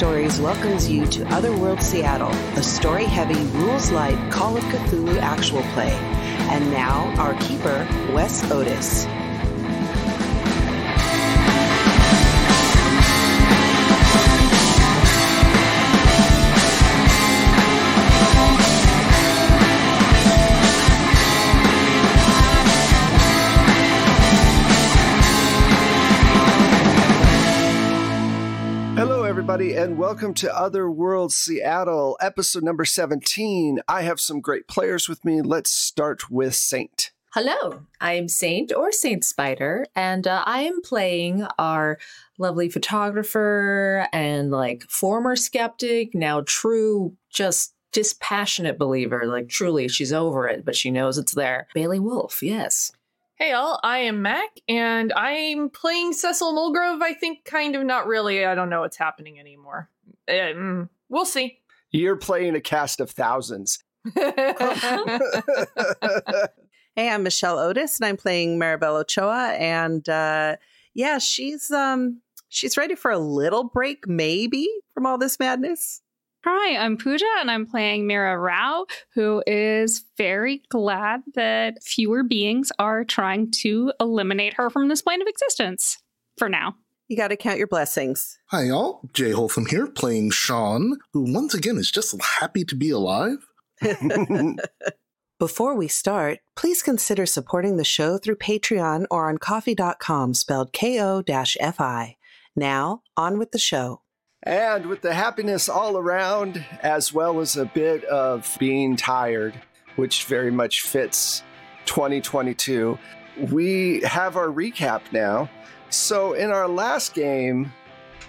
Stories welcomes you to Otherworld Seattle, a story heavy, rules light Call of Cthulhu actual play. And now, our keeper, Wes Otis. Everybody, and welcome to Otherworld Seattle, episode number 17. I have some great players with me. Let's start with Saint. Hello, I'm Saint or Saint Spider, and uh, I am playing our lovely photographer and like former skeptic, now true, just dispassionate believer. Like, truly, she's over it, but she knows it's there. Bailey Wolf, yes. Hey all, I am Mac, and I'm playing Cecil Mulgrove. I think kind of not really. I don't know what's happening anymore. Um, we'll see. You're playing a cast of thousands. hey, I'm Michelle Otis, and I'm playing Maribel Ochoa. And uh, yeah, she's um she's ready for a little break, maybe, from all this madness. Hi, I'm Pooja and I'm playing Mira Rao, who is very glad that fewer beings are trying to eliminate her from this plane of existence for now. You got to count your blessings. Hi, y'all. Jay Holtham here, playing Sean, who once again is just happy to be alive. Before we start, please consider supporting the show through Patreon or on ko-fi, spelled K O F I. Now, on with the show. And with the happiness all around, as well as a bit of being tired, which very much fits 2022, we have our recap now. So, in our last game,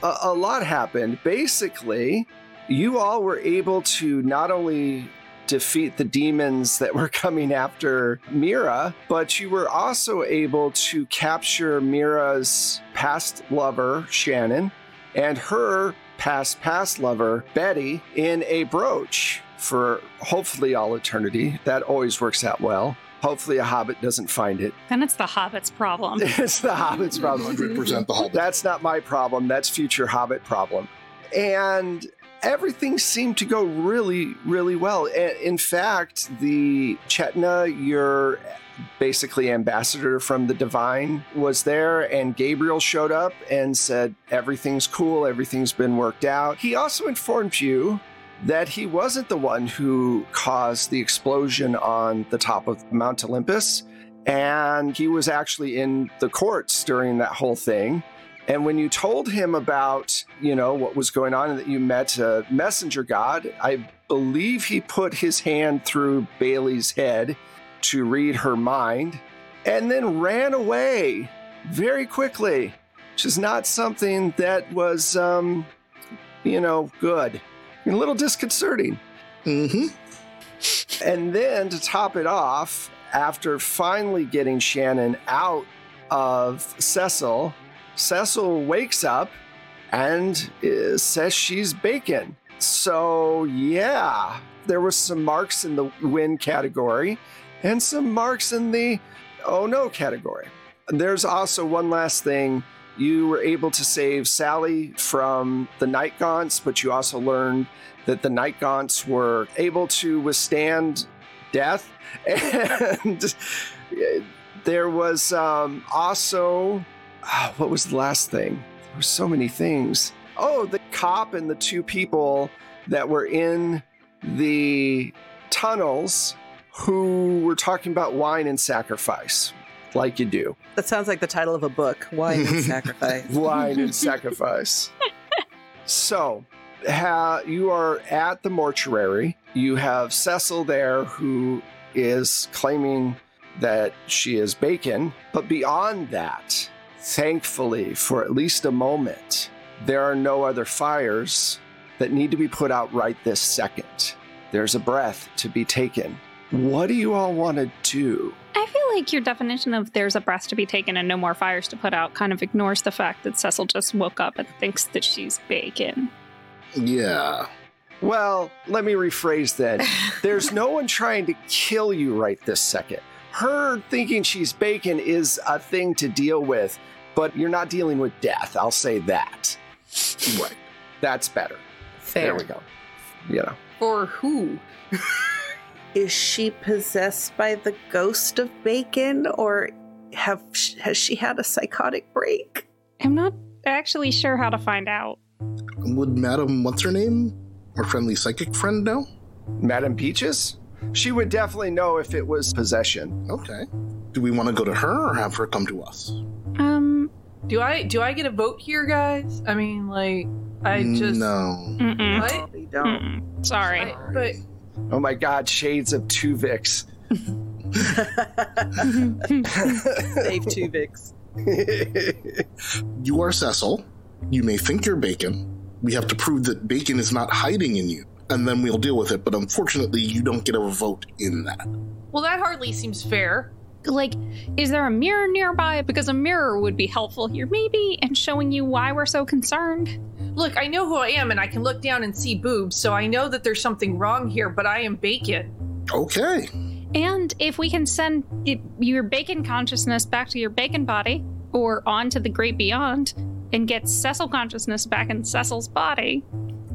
a, a lot happened. Basically, you all were able to not only defeat the demons that were coming after Mira, but you were also able to capture Mira's past lover, Shannon, and her past past lover, Betty, in a brooch for hopefully all eternity. That always works out well. Hopefully, a hobbit doesn't find it. Then it's the hobbit's problem. it's the hobbit's problem. 100% the hobbit. That's not my problem. That's future hobbit problem. And everything seemed to go really, really well. In fact, the Chetna, your basically ambassador from the divine was there and Gabriel showed up and said everything's cool, everything's been worked out. He also informed you that he wasn't the one who caused the explosion on the top of Mount Olympus and he was actually in the courts during that whole thing. And when you told him about, you know, what was going on and that you met a messenger god, I believe he put his hand through Bailey's head to read her mind and then ran away very quickly, which is not something that was, um, you know, good. A little disconcerting. Mm-hmm. And then to top it off, after finally getting Shannon out of Cecil, Cecil wakes up and uh, says she's bacon. So, yeah, there was some marks in the win category and some marks in the oh no category. There's also one last thing. You were able to save Sally from the Night Gaunts, but you also learned that the Night Gaunts were able to withstand death. And there was um, also, oh, what was the last thing? There were so many things. Oh, the cop and the two people that were in the tunnels who were talking about wine and sacrifice, like you do. That sounds like the title of a book Wine and Sacrifice. wine and Sacrifice. So, ha- you are at the mortuary. You have Cecil there who is claiming that she is bacon. But beyond that, thankfully, for at least a moment, there are no other fires that need to be put out right this second. there's a breath to be taken. What do you all want to do? I feel like your definition of there's a breath to be taken and no more fires to put out kind of ignores the fact that Cecil just woke up and thinks that she's bacon. Yeah. Well, let me rephrase then. There's no one trying to kill you right this second. Her thinking she's bacon is a thing to deal with, but you're not dealing with death. I'll say that. Right. That's better. Fair. There we go. You know. For who? Is she possessed by the ghost of bacon or have has she had a psychotic break? I'm not actually sure how to find out. Would Madam, what's her name? Our friendly psychic friend know? Madam Peaches? She would definitely know if it was possession. Okay. Do we want to go to her or have her come to us? Um, Do I do I get a vote here, guys? I mean, like, I just No. mm-mm, what? We don't. mm-mm. Sorry. I, but Oh my god, shades of Tuvix. Save Tuvix. You are Cecil. You may think you're Bacon. We have to prove that Bacon is not hiding in you, and then we'll deal with it. But unfortunately, you don't get a vote in that. well, that hardly seems fair. like, is there a mirror nearby? Because a mirror would be helpful here, maybe, and showing you why we're so concerned. Look, I know who I am, and I can look down and see boobs, so I know that there's something wrong here. But I am bacon. Okay. And if we can send your bacon consciousness back to your bacon body or on to the great beyond and get Cecil consciousness back in Cecil's body,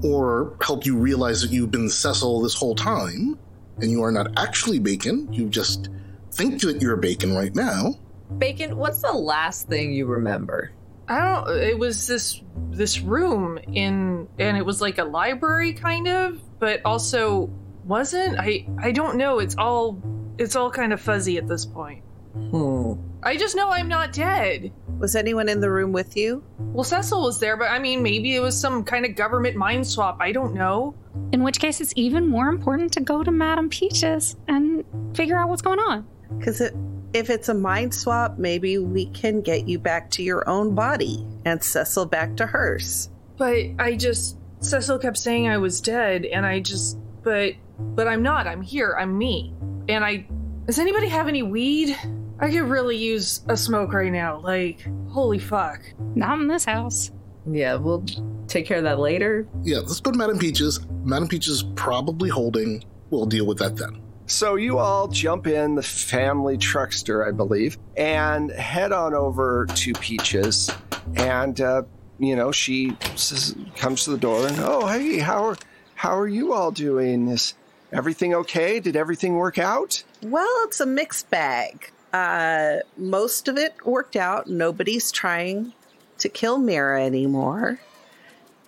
Or help you realize that you've been Cecil this whole time, and you are not actually Bacon. You just think that you're Bacon right now. Bacon, what's the last thing you remember? I don't. It was this this room in, and it was like a library kind of, but also wasn't. I I don't know. It's all it's all kind of fuzzy at this point. Hmm. I just know I'm not dead. Was anyone in the room with you? Well, Cecil was there, but I mean, maybe it was some kind of government mind swap. I don't know. in which case it's even more important to go to Madame Peaches and figure out what's going on. Because it, if it's a mind swap, maybe we can get you back to your own body and Cecil back to hers. But I just Cecil kept saying I was dead, and I just but but I'm not. I'm here. I'm me. And I does anybody have any weed? I could really use a smoke right now. Like holy fuck. Not in this house. Yeah, we'll take care of that later. Yeah, let's go to Madam Peaches. Madam Peaches is probably holding. We'll deal with that then. So you all jump in the family truckster, I believe, and head on over to Peaches. And uh, you know, she says, comes to the door and, "Oh, hey, how are how are you all doing? Is everything okay? Did everything work out?" Well, it's a mixed bag. Uh, most of it worked out. Nobody's trying to kill Mira anymore.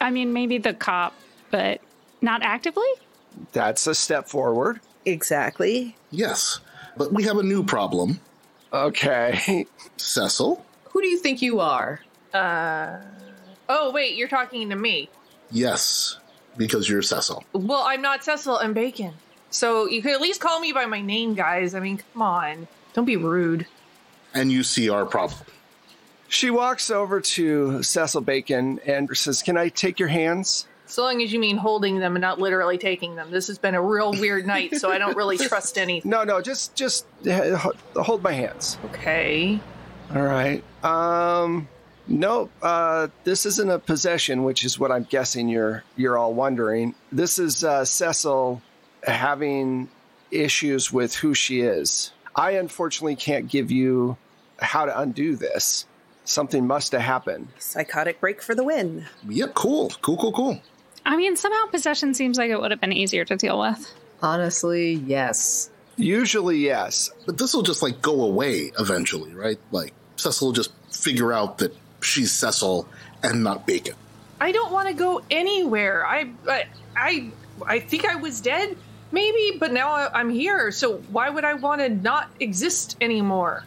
I mean, maybe the cop, but not actively? That's a step forward. Exactly. Yes, but we have a new problem. Okay. Cecil? Who do you think you are? Uh oh wait, you're talking to me. Yes, because you're Cecil. Well, I'm not Cecil. I'm Bacon. So you could at least call me by my name, guys. I mean, come on. Don't be rude. And you see our problem. She walks over to Cecil Bacon and says, "Can I take your hands?" So long as you mean holding them and not literally taking them. This has been a real weird night, so I don't really trust anything. No, no, just just hold my hands. Okay. All right. Um no, uh this isn't a possession, which is what I'm guessing you're you're all wondering. This is uh Cecil having issues with who she is. I unfortunately can't give you how to undo this. Something must have happened. Psychotic break for the win. Yep, cool. Cool, cool, cool. I mean, somehow possession seems like it would have been easier to deal with. Honestly, yes. Usually, yes. But this will just like go away eventually, right? Like Cecil will just figure out that she's Cecil and not Bacon. I don't want to go anywhere. I, I, I, I think I was dead, maybe, but now I, I'm here. So why would I want to not exist anymore?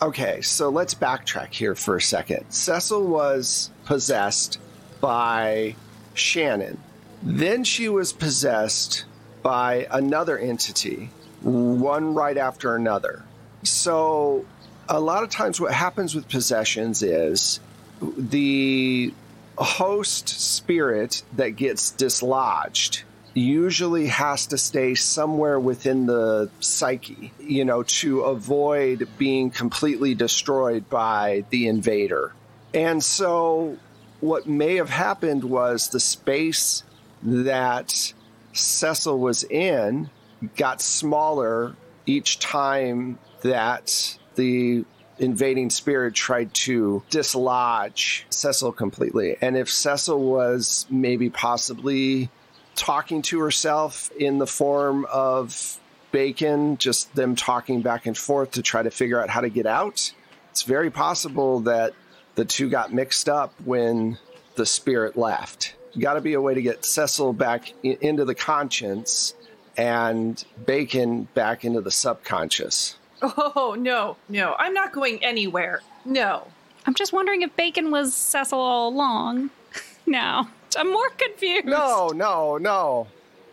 Okay, so let's backtrack here for a second. Cecil was possessed by Shannon. Then she was possessed by another entity, one right after another. So, a lot of times, what happens with possessions is the host spirit that gets dislodged usually has to stay somewhere within the psyche, you know, to avoid being completely destroyed by the invader. And so, what may have happened was the space that Cecil was in got smaller each time that the invading spirit tried to dislodge Cecil completely. And if Cecil was maybe possibly talking to herself in the form of Bacon, just them talking back and forth to try to figure out how to get out, it's very possible that the two got mixed up when the spirit left. Got to be a way to get Cecil back i- into the conscience and Bacon back into the subconscious. Oh, no, no. I'm not going anywhere. No. I'm just wondering if Bacon was Cecil all along. no, I'm more confused. No, no, no.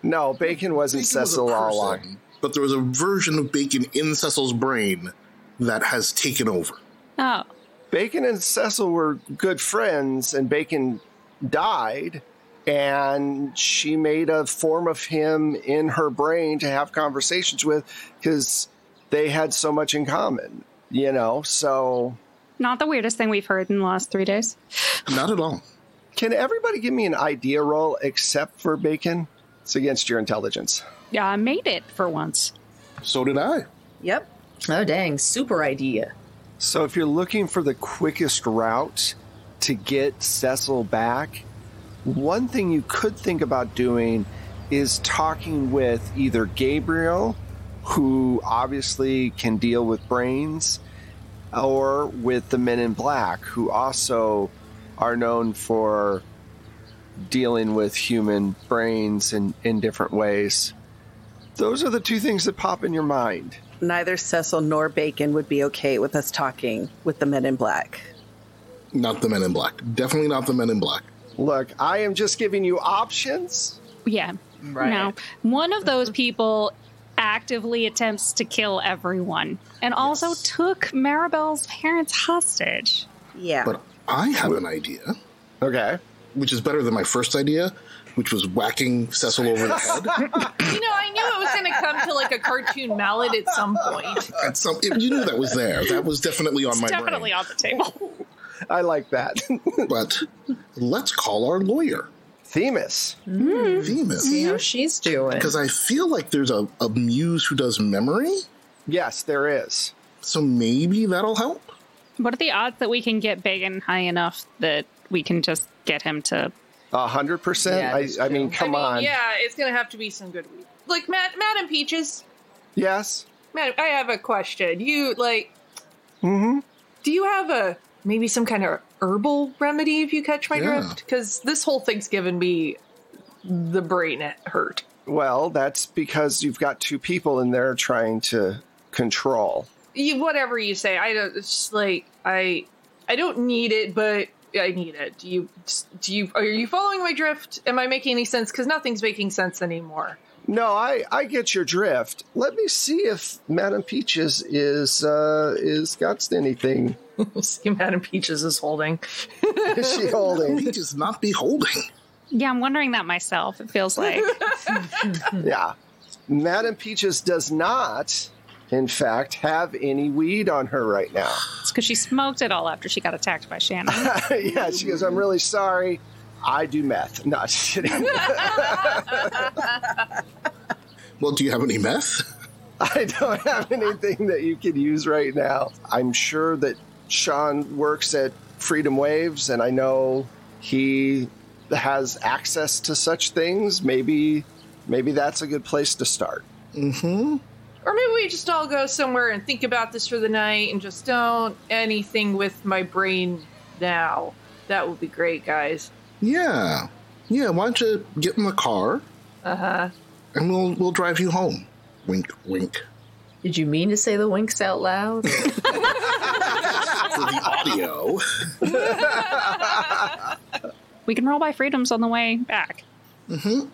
No, Bacon wasn't Bacon was Cecil all along. But there was a version of Bacon in Cecil's brain that has taken over. Oh, Bacon and Cecil were good friends, and Bacon died, and she made a form of him in her brain to have conversations with because they had so much in common, you know? So, not the weirdest thing we've heard in the last three days. Not at all. can everybody give me an idea roll except for Bacon? It's against your intelligence. Yeah, I made it for once. So did I. Yep. Oh, dang. Super idea. So, if you're looking for the quickest route to get Cecil back, one thing you could think about doing is talking with either Gabriel, who obviously can deal with brains, or with the men in black, who also are known for dealing with human brains in, in different ways. Those are the two things that pop in your mind. Neither Cecil nor Bacon would be okay with us talking with the men in black. Not the men in black. Definitely not the men in black. Look, I am just giving you options. Yeah. Right. No, one of those people actively attempts to kill everyone and also took Maribel's parents hostage. Yeah. But I have an idea, Okay. which is better than my first idea, which was whacking Cecil over the head. You know, I knew it was going to come to like a cartoon mallet at some point. At some, you knew that was there. That was definitely on It's my definitely brain. on the table. I like that. But let's call our lawyer, Themis. Hmm. Themis, See how she's doing. Because I feel like there's a, a muse who does memory, Yes, there is. so maybe that'll help. what are the odds that we can get Bacon high enough that we can just get him to? A hundred percent. I, I mean, come I mean, on. Yeah, it's going to have to be some good weed. Like, Mad- Madam Peaches, Yes. Madam, I have a question. You, like, Mhm. do you have a maybe some kind of herbal remedy if you catch my Yeah. drift? Because this whole thing's given me the brain hurt. Well, that's because you've got two people in there trying to control. You, whatever you say, I don't. It's just like I, I don't need it, but I need it. Do you? Do you? Are you following my drift? Am I making any sense? Because nothing's making sense anymore. No, I, I get your drift. Let me see if Madam Peaches is uh is got anything. See, Madam Peaches is holding. Is she holding? He does not be holding. Yeah, I'm wondering that myself. It feels like yeah. Madam Peaches does not, in fact, have any weed on her right now. it's because she smoked it all after she got attacked by Shannon. yeah, she goes, I'm really sorry. I do meth. No, just kidding. Well, do you have any meth? I don't have anything that you could use right now. I'm sure that Sean works at Freedom Waves, and I know he has access to such things. Maybe, maybe that's a good place to start. Mm-hmm. Or maybe we just all go somewhere and think about this for the night and just don't anything with my brain now. That would be great, guys. Yeah. Yeah, why don't you get in the car Uh huh. and we'll we'll drive you home. Wink, wink. Did you mean to say the winks out loud? For the audio. we can roll by freedoms on the way back.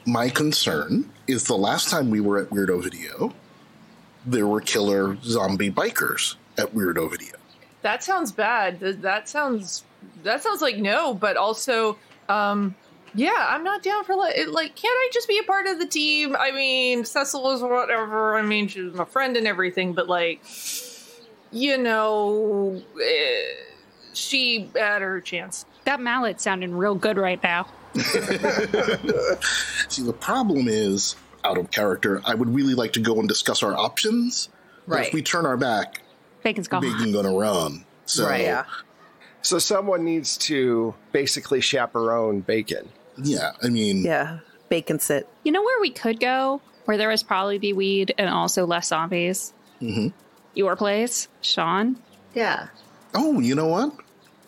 My concern is the last time we were at Weirdo Video, there were killer zombie bikers at Weirdo Video. That sounds bad. That sounds that sounds like no, but also um Yeah, I'm not down for like, like. Can't I just be a part of the team? I mean, Cecil was whatever. I mean, she's my friend and everything, but like, you know, eh, she had her chance. That mallet sounding real good right now. See, the problem is, out of character, I would really like to go and discuss our options. But Right. If we turn our back, Bacon's gone. Bacon gonna run. So, Right. Yeah. So someone needs to basically chaperone Bacon. yeah, I mean, Yeah. Bacon sit. You know where we could go? Where there was probably be weed and also less zombies? Mhm. Your place, Sean? Yeah. oh, you know what?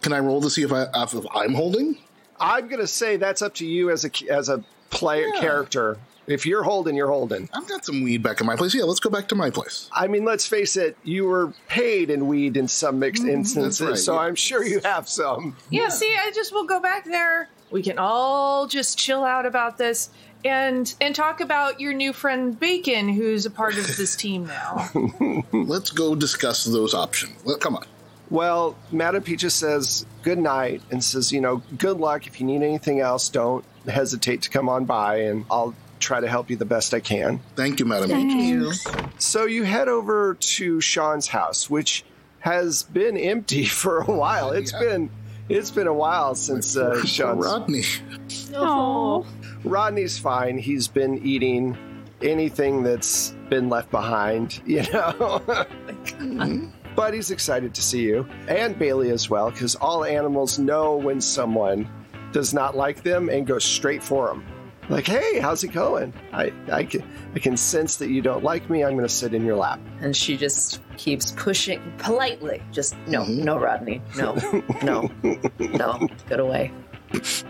Can I roll to see if, I, if I'm holding? I'm gonna say that's up to you as a as a player Yeah. character. If you're holding, you're holding. I've got some weed back in my place. Yeah, let's go back to my place. I mean, let's face it, you were paid in weed in some mixed mm-hmm. instances, right, so yeah. I'm sure you have some. Yeah, see, I just will go back there. We can all just chill out about this and and talk about your new friend Bacon, who's a part of this team now. Let's go discuss those options. Well, come on. Well, Madam Peaches says good night and says, you know, good luck. If you need anything else, don't hesitate to come on by, and I'll try to help you the best I can. Thank you, Madam. Thank you. So you head over to Sean's house, which has been empty for a while. It's Yeah. been it's been a while since uh, Sean's. Rodney. Oh. Rodney's fine. He's been eating anything that's been left behind, you know. but he's excited to see you and Bailey as well, because all animals know when someone does not like them and go straight for them. Like, hey, how's it going? I, I can I can sense that you don't like me. I'm going to sit in your lap. And she just keeps pushing politely. Just no, Mhm. no, Rodney. No, no, no. Get away.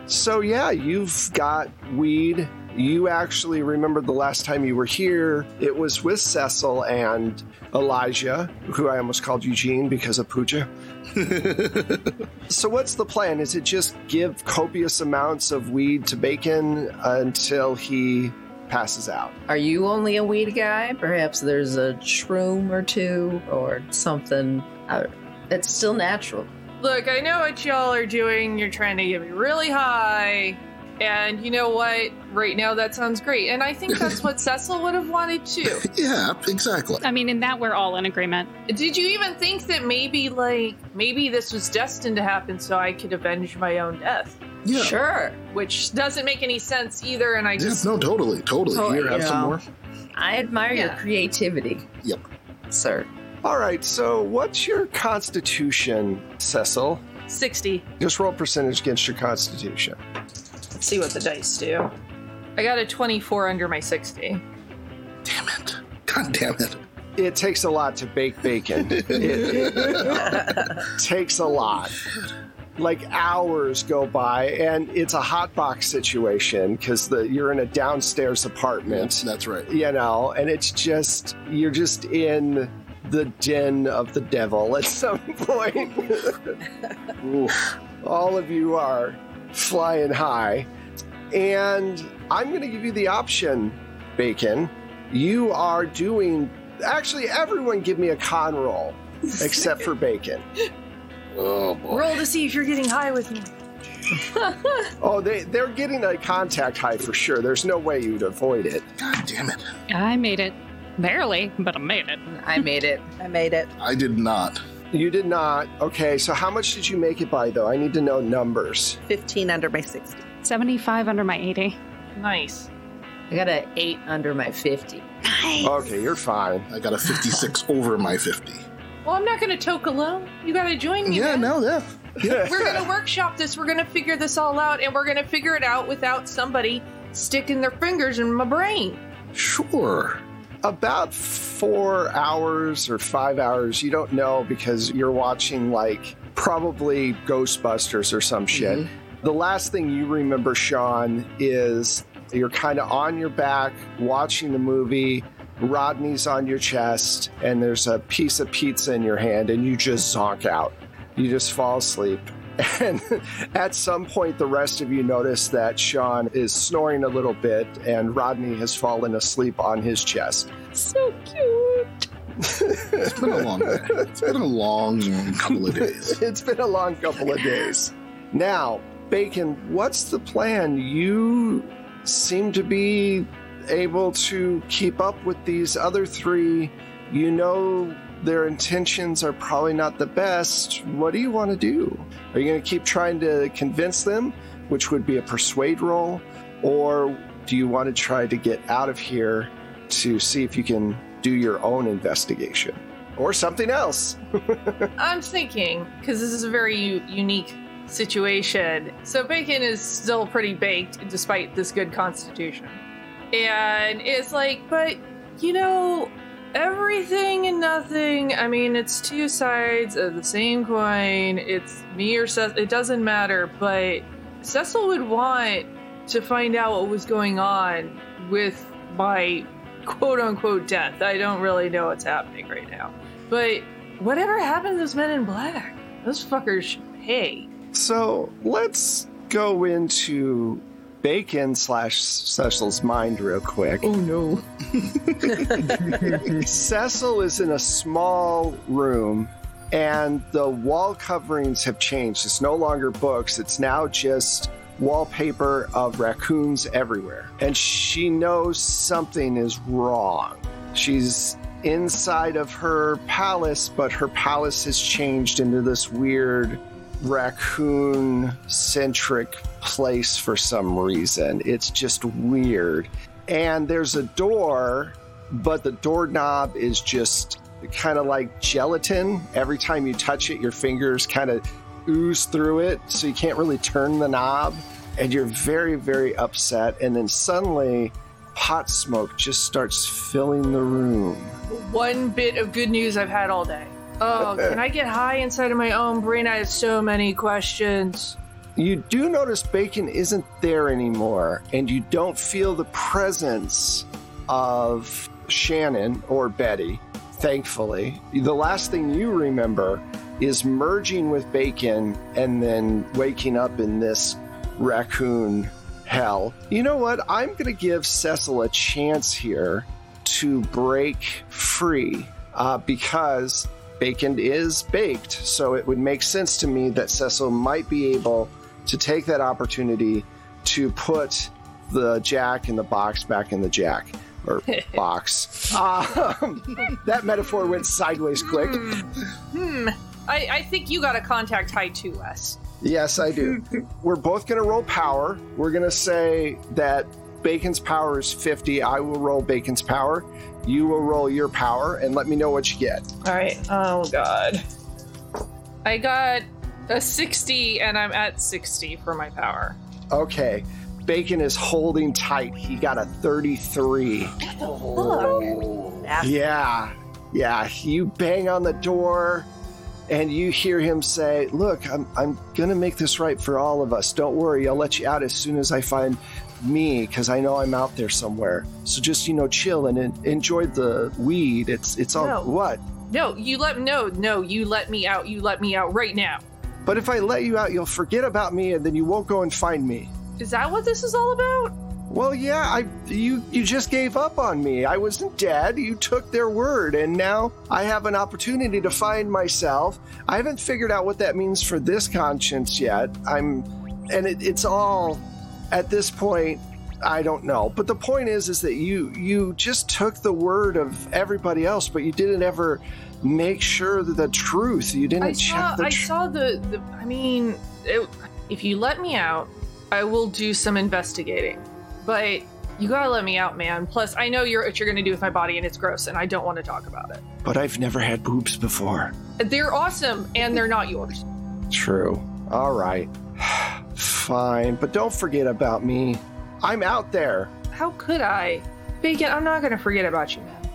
So yeah, you've got weed. You actually remember the last time you were here. It was with Cecil and Elijah, who I almost called Eugene because of Pooja. so what's the plan? Is it just give copious amounts of weed to Bacon until he passes out? Are you only a weed guy? Perhaps there's a shroom or two or something. Uh, it's still natural. Look, I know what y'all are doing. You're trying to get me really high. And you know what? Right now, that sounds great. And I think that's what Cecil would have wanted too. Yeah, exactly. I mean, in that, we're all in agreement. Did you even think that maybe, like, maybe this was destined to happen so I could avenge my own death? Yeah. Sure. Which doesn't make any sense either. And I Yeah, just. no, totally, totally. Oh, Here, you have some more. I admire your creativity. Yep. Sir. All right, so what's your constitution, Cecil? 60. Just roll percentage against your constitution. Let's see what the dice do. I got a 24 under my 60. Damn it. God damn it. It takes a lot to bake bacon. It- it- takes a lot. Like hours go by, and it's a hot box situation because the you're in a downstairs apartment, That's right. you know, and it's just you're just in the den of the devil at some point. All of you are flying high, and I'm going to give you the option, Bacon. You are doing. Actually, everyone give me a con roll except for Bacon. Oh, boy. Roll to see if you're getting high with me. Oh, they they're getting a contact high for sure. There's no way you'd avoid it. God damn it. I made it. Barely, but I made it. I made it. I made it. I did not. You did not. Okay, so how much did you make it by though? I need to know numbers. 15 under my 60. 75 under my 80. Nice. I got an eight under my 50. Nice. Okay, you're fine. I got a 56 over my 50. Well, I'm not going to toke alone. You got to join me. Yeah, man. no, yeah. We're going to workshop this. We're going to figure this all out, and we're going to figure it out without somebody sticking their fingers in my brain. Sure. About four hours or five hours, you don't know because you're watching like probably Ghostbusters or some shit. Mm-hmm. The last thing you remember, Sean, is you're kind of on your back watching the movie. Rodney's on your chest, and there's a piece of pizza in your hand, and you just zonk out. You just fall asleep. And at some point, the rest of you notice that Sean is snoring a little bit, and Rodney has fallen asleep on his chest. So cute. It's been a long day. It's been a long, long couple of days. It's been a long couple of days. Now, Bacon, what's the plan? You seem to be able to keep up with these other three. You know their intentions are probably not the best. What do you want to do? Are you going to keep trying to convince them, which would be a persuade roll? Or do you want to try to get out of here to see if you can do your own investigation? Or something else? I'm thinking because this is a very u- unique situation. So Bacon is still pretty baked despite this good constitution. And it's like, but you know, everything and nothing. I mean, it's two sides of the same coin. It's me or Cecil. It doesn't matter. But Cecil would want to find out what was going on with my quote unquote death. I don't really know what's happening right now. But whatever happened to those men in black? Those fuckers should pay. So let's go into Bacon slash Cecil's mind real quick. Oh no. Cecil is in a small room and the wall coverings have changed. It's no longer books, it's now just wallpaper of raccoons everywhere. And she knows something is wrong. She's inside of her palace, but her palace has changed into this weird raccoon centric place for some reason. It's just weird. And there's a door, but the doorknob is just kind of like gelatin. Every time you touch it, your fingers kind of ooze through it, so you can't really turn the knob. And you're very, very upset. And then suddenly, pot smoke just starts filling the room. One bit of good news I've had all day. Oh, can I get high inside of my own brain? I have so many questions. You do notice Bacon isn't there anymore, and you don't feel the presence of Shannon or Betty, thankfully. The last thing you remember is merging with Bacon and then waking up in this raccoon hell. You know what? I'm going to give Cecil a chance here to break free uh, because Bacon is baked. So it would make sense to me that Cecil might be able to take that opportunity to put the jack in the box back in the jack or box. Um, that metaphor went sideways quick. Hmm. I, I think you got to contact High 2 Wes. Yes, I do. We're both going to roll power. We're going to say that Bacon's power is 50. I will roll Bacon's power. You will roll your power and let me know what you get. All right. Oh, God. I got a 60 and I'm at 60 for my power. Okay. Bacon is holding tight. He got a 33. Yeah. Yeah. You bang on the door and you hear him say, Look, I'm, I'm going to make this right for all of us. Don't worry. I'll let you out as soon as I find me because I know I'm out there somewhere. So just, you know, chill and en- enjoy the weed. It's, it's all No. what? No, you let no, no, you let me out. You let me out right now. But if I let you out, you'll forget about me and then you won't go and find me. Is that what this is all about? Well, yeah, I you you just gave up on me. I wasn't dead. You took their word, and now I have an opportunity to find myself. I haven't figured out what that means for this conscience yet. I'm, and it, it's all at this point. I don't know. But the point is, is that you you just took the word of everybody else, but you didn't ever make sure that the truth. You didn't I check saw, the I saw the, the. I mean, it, if you let me out, I will do some investigating. But you gotta let me out, man. Plus, I know you're what you're gonna do with my body, and it's gross, and I don't want to talk about it. But I've never had boobs before. They're awesome, and they're not yours. True. All right. Fine, but don't forget about me. I'm out there, How could I? Bacon, I'm not gonna forget about you, man.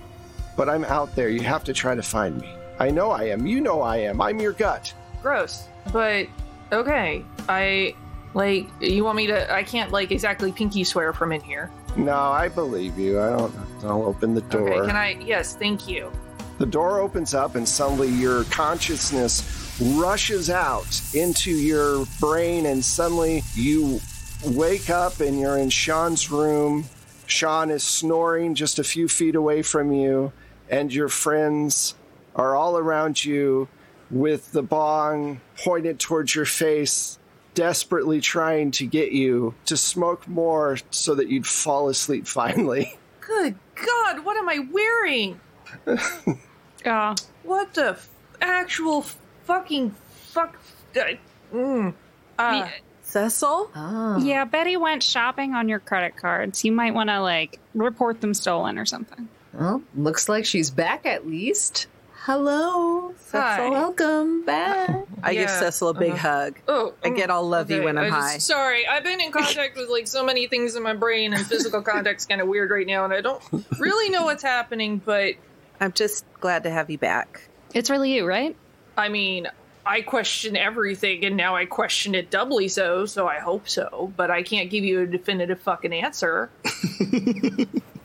but I'm out there. You have to try to find me. I know I am. You know I am. I'm your gut. Gross. But okay, I like. You want me to? I can't like exactly pinky swear from in here. No, I believe you. I don't. I'll open the door. Okay, can I? Yes, thank you. The door opens up, and suddenly your consciousness rushes out into your brain, and suddenly you wake up and you're in Sean's room. Sean is snoring just a few feet away from you, and your friends are all around you with the bong pointed towards your face. desperately trying to get you to smoke more so that you'd fall asleep finally. Good God, what am I wearing? Oh, What the f- actual fucking fuck? Uh, mm. Uh, Cecil? Oh. yeah. Betty went shopping on your credit cards. You might want to like report them stolen or something. Well, looks like she's back at least. Hello. Hi. Welcome back. I give Cecil a big uh-huh. hug. Oh, I get all lovey okay, when I'm I just- high. Sorry, I've been in contact with like so many things in my brain, and physical contact's kind of weird right now, and I don't really know what's happening. But I'm just glad to have you back. It's really you, right? I mean, I question everything, and now I question it doubly so. So I hope so, but I can't give you a definitive fucking answer.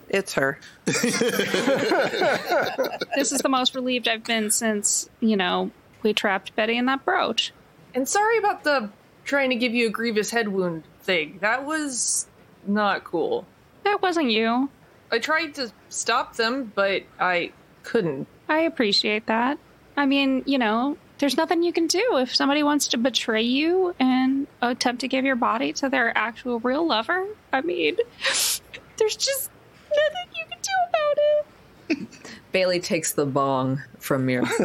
It's her. This is the most relieved I've been since you know we trapped Betty in that brooch. And sorry about the trying to give you a grievous head wound thing. That was not cool. That wasn't you. I tried to stop them, but I couldn't. I appreciate that. I mean, you know, there's nothing you can do if somebody wants to betray you and attempt to give your body to their actual real lover. I mean, there's just nothing you can do about it. Bailey takes the bong from Mira.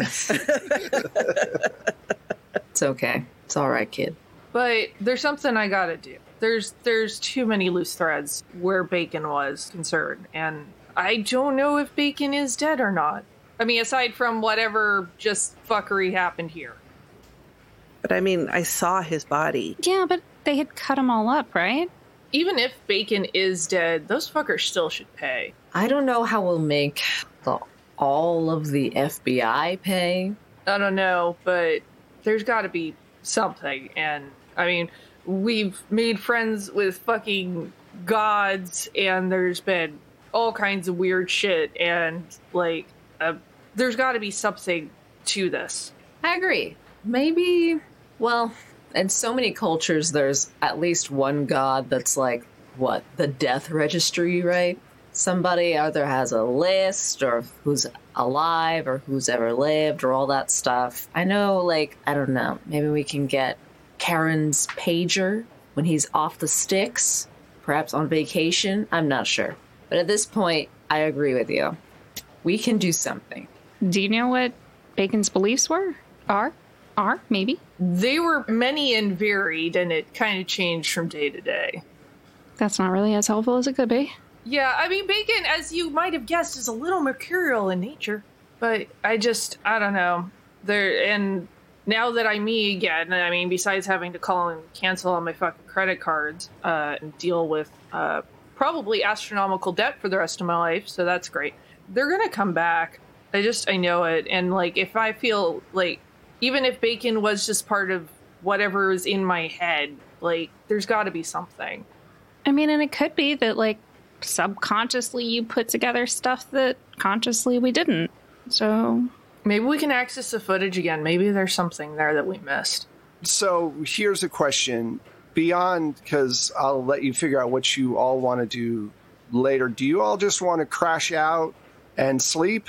it's okay. It's all right, kid. But there's something I gotta do. There's there's too many loose threads where Bacon was concerned, and I don't know if Bacon is dead or not. I mean, aside from whatever just fuckery happened here. But I mean, I saw his body. Yeah, but they had cut him all up, right? Even if Bacon is dead, those fuckers still should pay. I don't know how we'll make the, all of the FBI pay. I don't know, but there's got to be something. And I mean, we've made friends with fucking gods, and there's been all kinds of weird shit, and like, uh, there's got to be something to this. I agree. Maybe, well, in so many cultures, there's at least one god that's like, what, the death registry, right? Somebody either has a list or who's alive or who's ever lived or all that stuff. I know, like, I don't know, maybe we can get Charon's pager when he's off the Styx, perhaps on vacation. I'm not sure. But at this point, I agree with you. We can do something. Do you know what Bacon's beliefs were? Are? Are? Maybe? They were many and varied, and it kind of changed from day to day. That's not really as helpful as it could be. Yeah, I mean, Bacon, as you might have guessed, is a little mercurial in nature. But I just, I don't know. There, and now that I'm me again, I mean, besides having to call and cancel on my fucking credit cards uh, and deal with uh, probably astronomical debt for the rest of my life, so that's great. They're gonna come back. I just, I know it. And like, if I feel like, even if Bacon was just part of whatever is in my head, like, there's got to be something. I mean, and it could be that, like, subconsciously you put together stuff that consciously we didn't. So, Maybe we can access the footage again. Maybe there's something there that we missed. So here's a question beyond because I'll let you figure out what you all want to do later. Do you all just want to crash out and sleep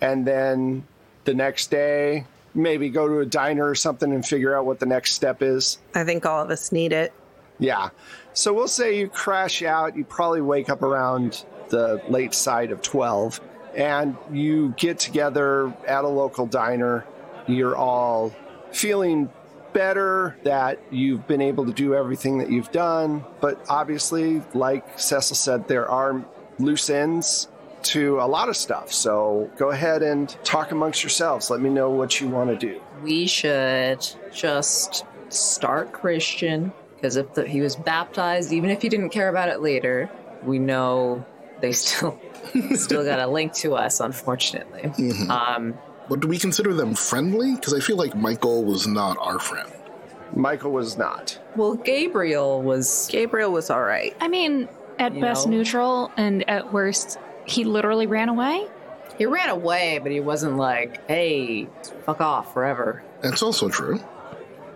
and then the next day maybe go to a diner or something and figure out what the next step is? I think all of us need it. Yeah. So we'll say you crash out. You probably wake up around the late side of 12 and you get together at a local diner. You're all feeling better that you've been able to do everything that you've done. But obviously, like Cecil said, there are loose ends to a lot of stuff. So go ahead and talk amongst yourselves. Let me know what you want to do. We should just start Christian because if the, he was baptized, even if he didn't care about it later, we know they still still got a link to us. Unfortunately, um, But do we consider them friendly? Because I feel like Michael was not our friend. Michael was not. well, Gabriel was Gabriel was all right. I mean, at You best know? neutral, and at worst, he literally ran away. he ran away, but he wasn't like, "Hey, fuck off forever." That's also true.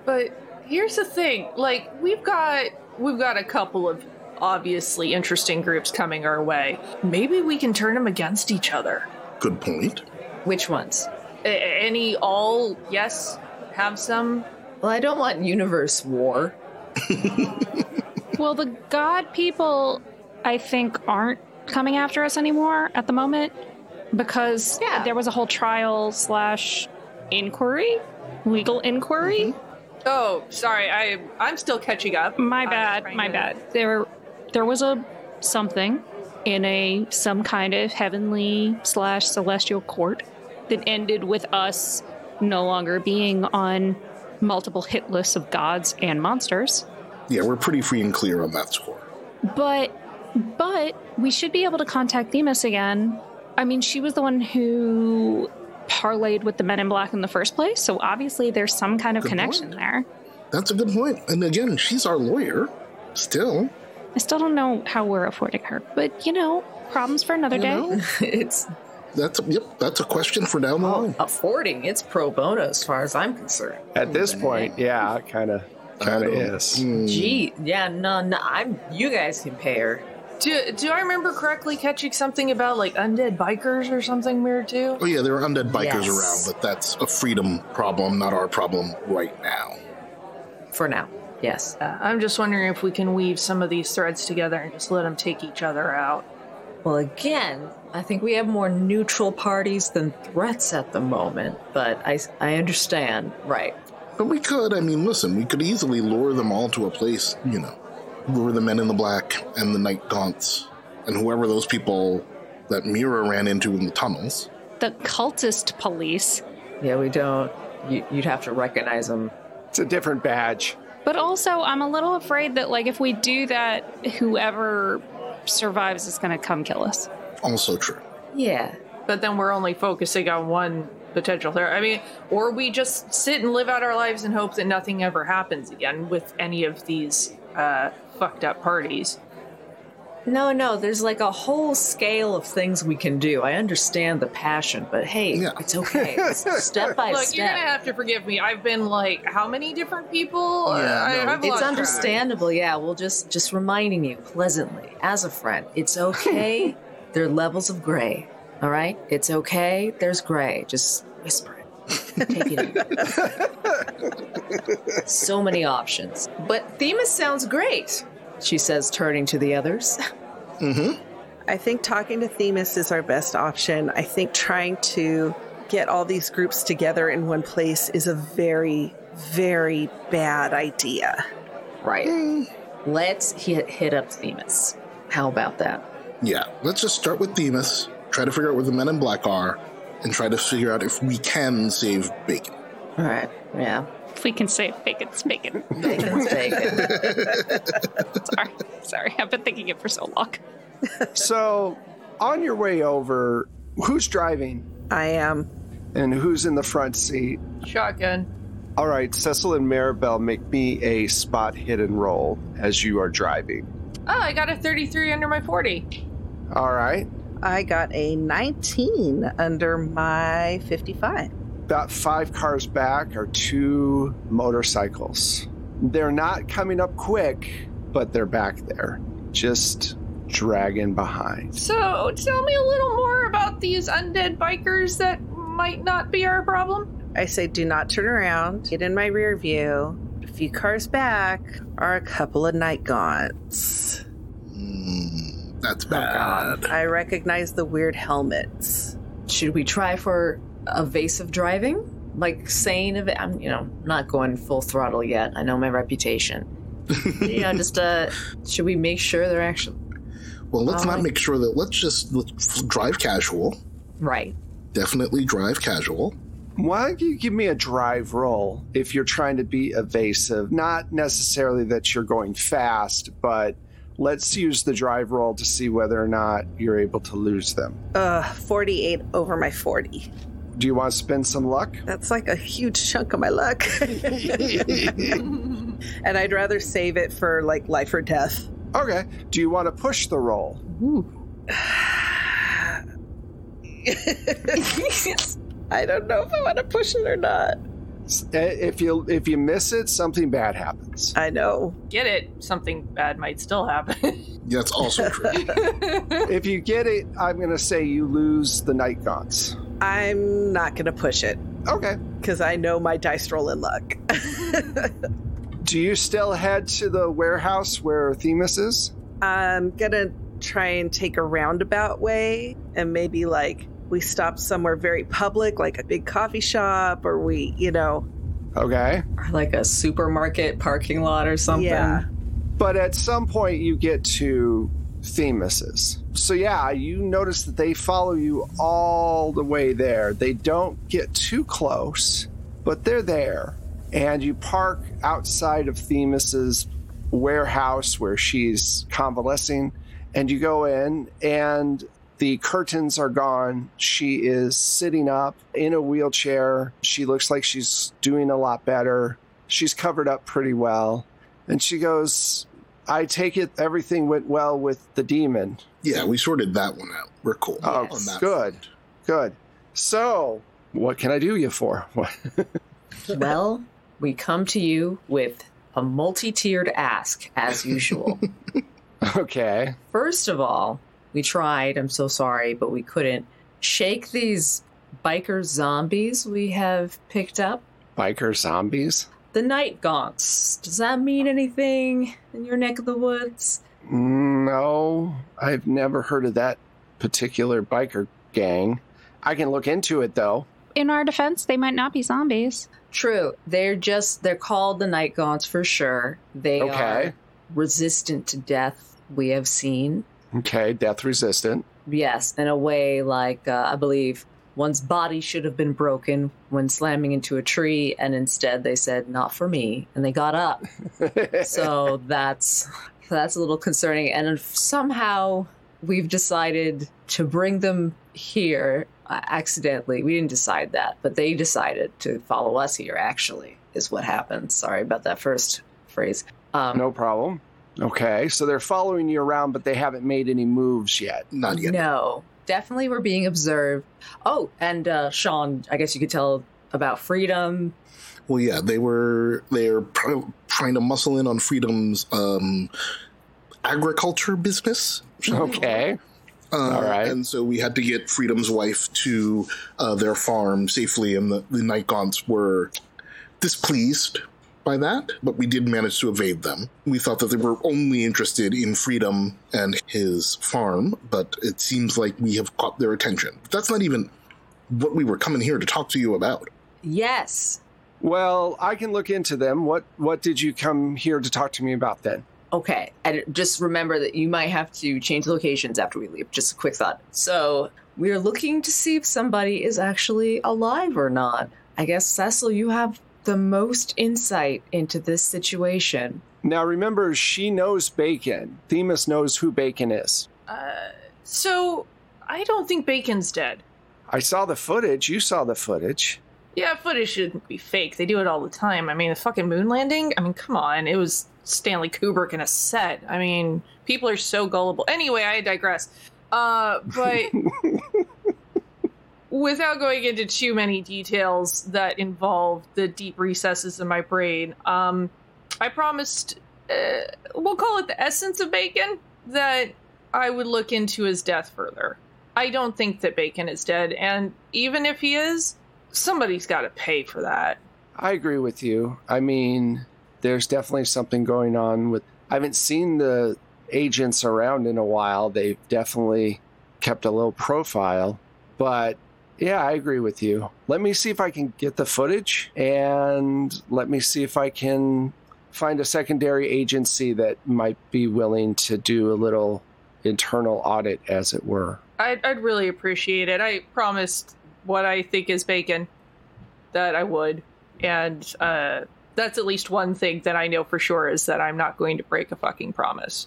But here's the thing: like we've got we've got a couple of obviously interesting groups coming our way. Maybe we can turn them against each other. Good point. Which ones? A- any all yes have some Well, I don't want universe war. Well, the god people, I think, aren't coming after us anymore at the moment because Yeah. there was a whole trial slash inquiry, legal inquiry. Mm-hmm. Oh, sorry. I I'm still catching up. My bad, my to- bad. There, there was a something in a some kind of heavenly slash celestial court that ended with us no longer being on multiple hit lists of gods and monsters. Yeah, we're pretty free and clear on that score. But but we should be able to contact Themis again. I mean, she was the one who parlayed with the Men in Black in the first place, so obviously there's some kind of Good connection point. there. That's a good point. And again, she's our lawyer. Still, I still don't know how we're affording her, but you know, problems for another you day. know, it's that's a, yep, that's a question for down the oh, line. affording. It's pro bono as far as I'm concerned. At this point, yeah, it kind of kind of is. Hmm. Gee, yeah, no, no, I'm. You guys can pay her. Do do I remember correctly catching something about like undead bikers or something weird too? Oh yeah, there are undead bikers Yes. around, but that's a freedom problem, not our problem right now. For now, yes. Uh, I'm just wondering if we can weave some of these threads together and just let them take each other out. Well, again, I think we have more neutral parties than threats at the moment, but I, I understand. Right. But we could, I mean, listen, we could easily lure them all to a place, you know, lure the men in the black and the night gaunts and whoever those people that Mira ran into in the tunnels. The cultist police. Yeah, we don't. You, you'd have to recognize them. It's a different badge. But also, I'm a little afraid that, like, if we do that, whoever survives is going to come kill us. Also true. Yeah. But then we're only focusing on one potential threat. I mean, or we just sit and live out our lives and hope that nothing ever happens again with any of these uh, fucked up parties. No, no, there's like a whole scale of things we can do. I understand the passion, but hey, Yeah. it's okay. It's step by Look, step. you're gonna have to forgive me. I've been like, how many different people? Uh, Yeah, I, no, it's lost track. understandable, yeah. We'll just just reminding you pleasantly as a friend. It's okay. there are levels of gray. All right? It's okay. There's gray. Just whisper it. Take it in. so many options. But Themis sounds great, she says, turning to the others. Mm-hmm. I think talking to Themis is our best option. I think trying to get all these groups together in one place is a very, very bad idea. Right. Mm. Let's hit, hit up Themis. How about that? Yeah, let's just start with Themis, try to figure out where the men in black are, and try to figure out if we can save Bacon. All right. Yeah. If we can say bacon, it's bacon. Bacon's bacon. sorry, sorry. I've been thinking it for so long. So, on your way over, who's driving I am. and who's in the front seat? Shotgun. All right, Cecil and Maribel, make me a spot hidden roll as you are driving. Oh, I got a 33 under my 40. All right, I got a 19 under my 55. About five cars back are two motorcycles. They're not coming up quick, but they're back there, just dragging behind. So, tell me a little more about these undead bikers that might not be our problem. I say, do not turn around. Get in my rear view. A few cars back are a couple of night gaunts. Mm, that's bad. I recognize the weird helmets. Should we try for evasive driving? Like saying of it, I'm, you know, not going full throttle yet. I know my reputation. you know, just uh, should we make sure they're actually Well, let's not Alright. make sure that. Let's just let's drive casual. right? Definitely drive casual. Why don't you give me a drive roll if you're trying to be evasive? Not necessarily that you're going fast, but let's use the drive roll to see whether or not you're able to lose them. Uh, 48 over my 40. Do you want to spend some luck? That's like a huge chunk of my luck. and I'd rather save it for like life or death. Okay. Do you want to push the roll? I don't know if I want to push it or not. Eh, If you if you miss it, something bad happens. I know. Get it? Something bad might still happen. That's also true. if you get it, I'm going to say you lose the night gaunts. I'm not going to push it Okay. because I know my dice roll in luck. Do you still head to the warehouse where Themis is? I'm gonna try and take a roundabout way and maybe like we stop somewhere very public, like a big coffee shop, or we, you know, Okay. Or like a supermarket parking lot or something. Yeah. But at some point, you get to Themis's. So, yeah, you notice that they follow you all the way there. They don't get too close, but they're there. And you park outside of Themis's warehouse where she's convalescing. And you go in, and the curtains are gone. She is sitting up in a wheelchair. She looks like she's doing a lot better. She's covered up pretty well. And she goes, I take it everything went well with the demon. Yeah, we sorted that one out. We're cool. Oh, on that good. front. Good. So, what can I do you for? Well, we come to you with a multi tiered ask, as usual. okay. First of all, we tried, I'm so sorry, but we couldn't shake these biker zombies we have picked up. Biker zombies? The night gaunts. Does that mean anything in your neck of the woods? No, I've never heard of that particular biker gang. I can look into it though. In our defense, they might not be zombies. True. They're just, they're called the night gaunts for sure. They Okay. are resistant to death, we have seen. Okay, death resistant. Yes, in a way like uh, I believe one's body should have been broken when slamming into a tree, and instead they said, "Not for me," and they got up. so that's that's a little concerning. And somehow we've decided to bring them here uh, accidentally. We didn't decide that, but they decided to follow us here. Actually, is what happened. Sorry about that first phrase. Um, no problem. Okay, so they're following you around, but they haven't made any moves yet. Not yet. No, definitely we're being observed. Oh, and uh, Sean, I guess you could tell about freedom. Well, yeah, they were they're pr- trying to muscle in on Freedom's um, agriculture business. Okay. Uh, All right. And so we had to get Freedom's wife to uh, their farm safely, and the, the Night Gaunts were displeased by that, but we did manage to evade them. We thought that they were only interested in Freedom and his farm, but it seems like we have caught their attention. That's not even what we were coming here to talk to you about. Yes. Well, I can look into them. What what did you come here to talk to me about then? Okay, and just remember that you might have to change locations after we leave. Just a quick thought. So we're looking to see if somebody is actually alive or not. I guess Cecil, you have the most insight into this situation. Now remember, she knows Bacon. Themis knows who Bacon is. So, I don't think Bacon's dead. I saw the footage. You saw the footage. Yeah, footage shouldn't be fake. They do it all the time. I mean, the fucking moon landing. I mean, come on. It was Stanley Kubrick in a set. I mean, people are so gullible. Anyway, I digress. Uh, but without going into too many details that involve the deep recesses of my brain, um, I promised, uh, we'll call it the essence of Bacon, that I would look into his death further. I don't think that Bacon is dead, and even if he is, somebody's got to pay for that. I agree with you. I mean, there's definitely something going on with. I haven't seen the agents around in a while. They've definitely kept a low profile. But yeah, I agree with you. Let me see if I can get the footage and let me see if I can find a secondary agency that might be willing to do a little internal audit, as it were. I'd, I'd really appreciate it. I promised what I think is bacon that I would. And uh, that's at least one thing that I know for sure is that I'm not going to break a fucking promise.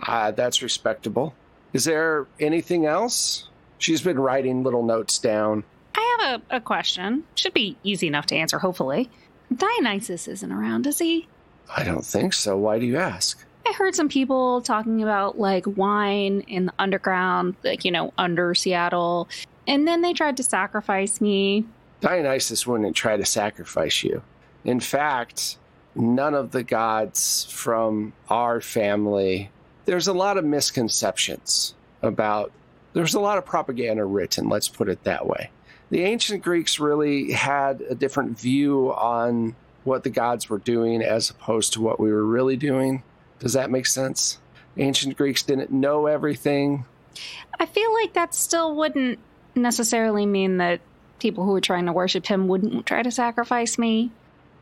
Ah, that's respectable. Is there anything else? She's been writing little notes down. I have a, a question. Should be easy enough to answer, hopefully. Dionysus isn't around, is he? I don't think so. Why do you ask? I heard some people talking about like wine in the underground, like, you know, under Seattle. And then they tried to sacrifice me. Dionysus wouldn't try to sacrifice you. In fact, none of the gods from our family, there's a lot of misconceptions about, there's a lot of propaganda written, let's put it that way. The ancient Greeks really had a different view on what the gods were doing as opposed to what we were really doing. Does that make sense? Ancient Greeks didn't know everything. I feel like that still wouldn't necessarily mean that people who were trying to worship him wouldn't try to sacrifice me.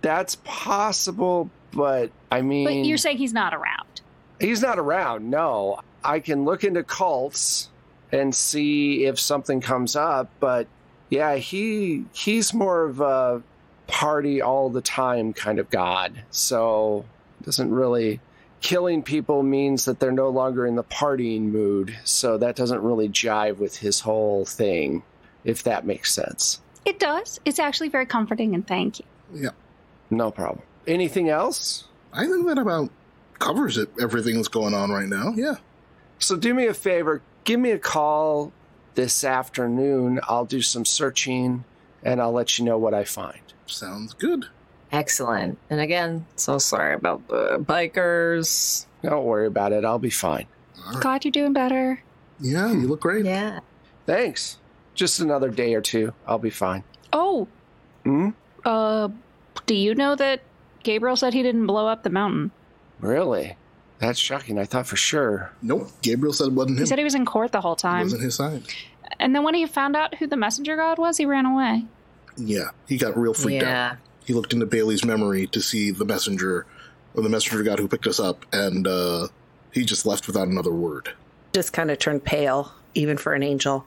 That's possible, but I mean, But you're saying he's not around. he's not around. No, I can look into cults and see if something comes up, but yeah, he he's more of a party all the time kind of god. So doesn't really killing people means that they're no longer in the partying mood. So that doesn't really jive with his whole thing, if that makes sense. It does. It's actually very comforting, and thank you. Yeah. No problem. Anything else? I think that about covers it. Everything that's going on right now. Yeah. So do me a favor, give me a call this afternoon. I'll do some searching and I'll let you know what I find. Sounds good. Excellent. And again, so sorry about the bikers. Don't worry about it. I'll be fine. All right. Glad you're doing better. Yeah, you look great. Yeah. Thanks. Just another day or two. I'll be fine. Oh, Hmm? uh, do you know that Gabriel said he didn't blow up the mountain? Really? That's shocking. I thought for sure. Nope. Gabriel said it wasn't He him. said he was in court the whole it time. wasn't his side. And then when he found out who the messenger god was, he ran away. Yeah, he got real freaked out. yeah. He looked into Bailey's memory to see the messenger, or the messenger god who picked us up, and uh, he just left without another word. Just kind of turned pale, even for an angel.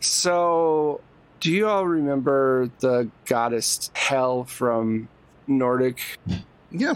So, do you all remember the goddess Hel from Nordic? Yeah.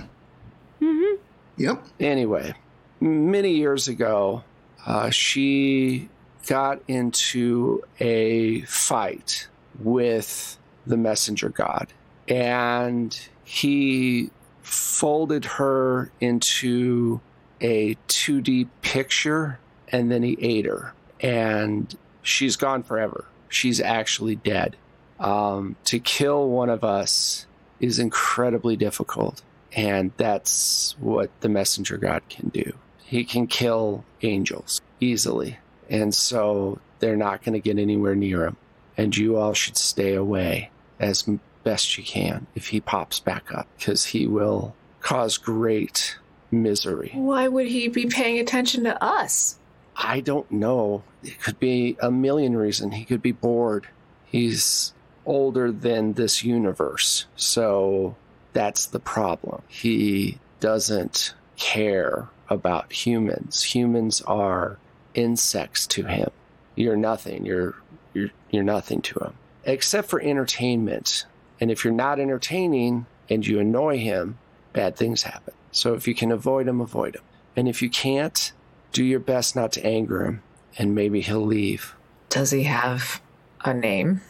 Mm-hmm. Yep. Anyway, many years ago, uh, she got into a fight with the messenger god, and he folded her into a 2D picture, and then he ate her. And she's gone forever. She's actually dead. Um, to kill one of us is incredibly difficult. And that's what the messenger god can do. He can kill angels easily. And so they're not going to get anywhere near him. And you all should stay away as best you can if he pops back up, because he will cause great misery. Why would he be paying attention to us? I don't know. It could be a million reasons. He could be bored. He's older than this universe. So that's the problem. He doesn't care about humans. Humans are insects to him. You're nothing. You're you're you're nothing to him. Except for entertainment. And if you're not entertaining and you annoy him, bad things happen. So if you can avoid him, avoid him. And if you can't, do your best not to anger him, and maybe he'll leave. Does he have a name?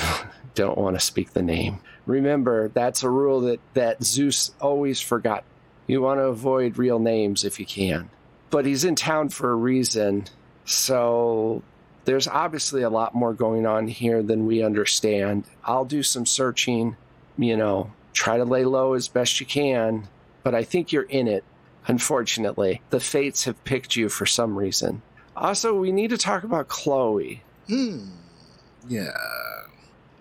Don't want to speak the name. Remember, that's a rule that, that Zeus always forgot. You want to avoid real names if you can. But he's in town for a reason, so there's obviously a lot more going on here than we understand. I'll do some searching, you know, try to lay low as best you can, but I think you're in it, unfortunately. The fates have picked you for some reason. Also, we need to talk about Chloe. Hmm. Yeah.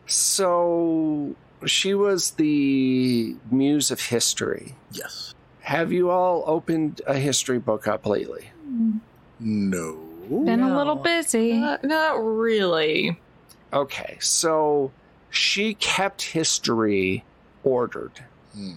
So, she was the muse of history. Yes. Have you all opened a history book up lately? No. Been a little busy. Not, not really. Okay, so she kept history ordered. Hmm.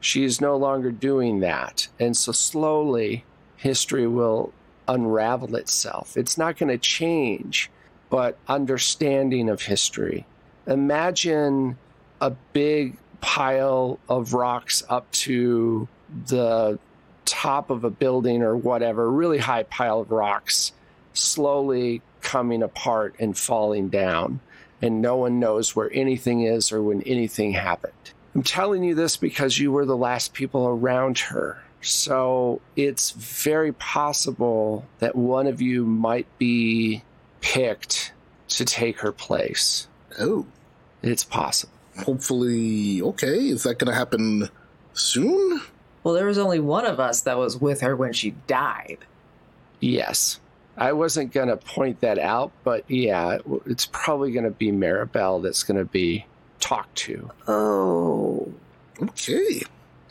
She is no longer doing that. And so slowly, history will unravel itself. It's not going to change, but understanding of history. Imagine a big pile of rocks up to the top of a building or whatever, really high pile of rocks, slowly coming apart and falling down. And no one knows where anything is or when anything happened. I'm telling you this because you were the last people around her. So it's very possible that one of you might be picked to take her place. Oh. It's possible. Hopefully. Okay. Is that going to happen soon? Well, there was only one of us that was with her when she died. Yes. I wasn't going to point that out, but yeah, it's probably going to be Maribel that's going to be talked to. Oh, Okay.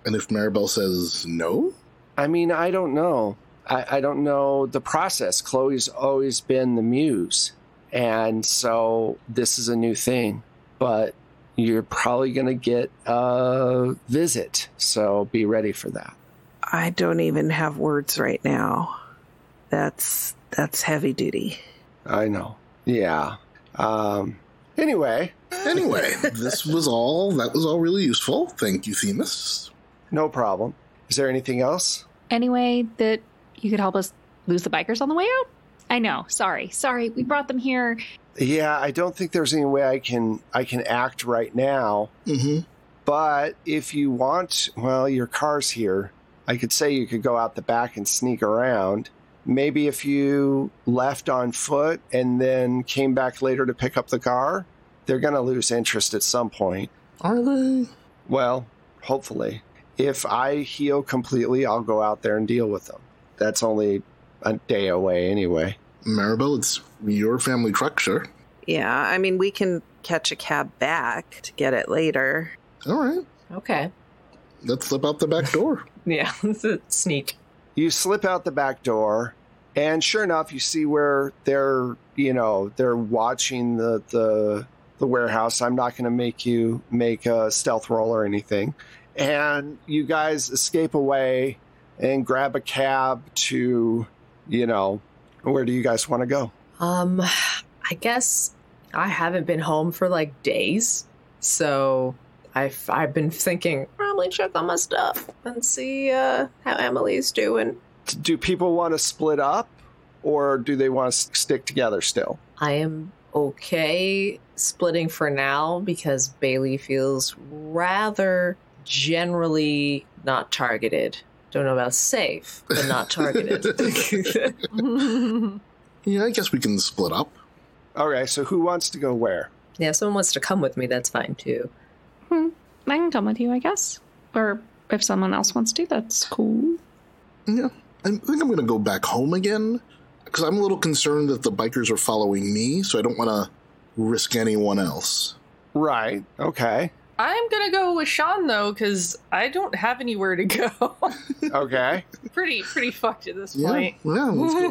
And if Maribel says no? I mean, I don't know. I, I don't know the process. Chloe's always been the muse. And so this is a new thing. But you're probably going to get a visit. So be ready for that. I don't even have words right now. That's that's heavy duty. I know. Yeah. Um, anyway, Anyway, this was all. That was all really useful. Thank you, Themis. no problem. Is there anything else? Any way that you could help us lose the bikers on the way out? I know. Sorry. Sorry. We brought them here. Yeah, I don't think there's any way I can I can act right now. Mm-hmm. But if you want, well, your car's here. I could say you could go out the back and sneak around. Maybe if you left on foot and then came back later to pick up the car, they're going to lose interest at some point. Are they? Well, hopefully. If I heal completely, I'll go out there and deal with them. That's only a day away anyway. Maribel, it's your family truck, sure. Yeah, I mean we can catch a cab back to get it later. All right. Okay. Let's slip out the back door. Yeah, sneak. you slip out the back door and sure enough you see where they're you know they're watching the the the warehouse i'm not going to make you make a stealth roll or anything and you guys escape away and grab a cab to you know where do you guys want to go Um, I guess I haven't been home for like days, so I've I've been thinking probably check on my stuff and see uh, how Emily's doing. do people want to split up or do they want to stick together still I am okay splitting for now because Bailey feels rather generally not targeted. Don't know about safe, but not targeted. Yeah, I guess we can split up. okay so who wants to go where yeah, if someone wants to come with me, that's fine too. Hmm, I can come with you, I guess. Or if someone else wants to, that's cool. Yeah. I think I'm going to go back home again because I'm a little concerned that the bikers are following me, so I don't want to risk anyone else. right okay I'm gonna go with Sean though, because I don't have anywhere to go. okay pretty pretty fucked at this Yeah. point. Yeah, let's go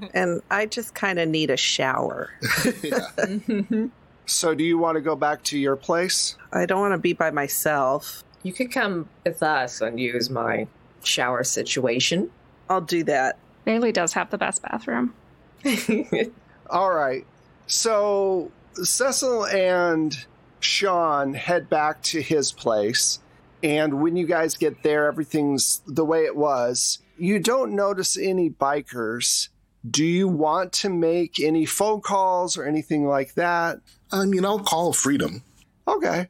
back. And I just kind of need a shower. yeah. so do you want to go back to your place I don't want to be by myself. You could come with us and use my shower situation. I'll do that. Bailey does have the best bathroom. All right. So Cecil and Sean head back to his place. And when you guys get there, everything's the way it was. You don't notice any bikers. Do you want to make any phone calls or anything like that? I mean, I'll call Freedom. Okay.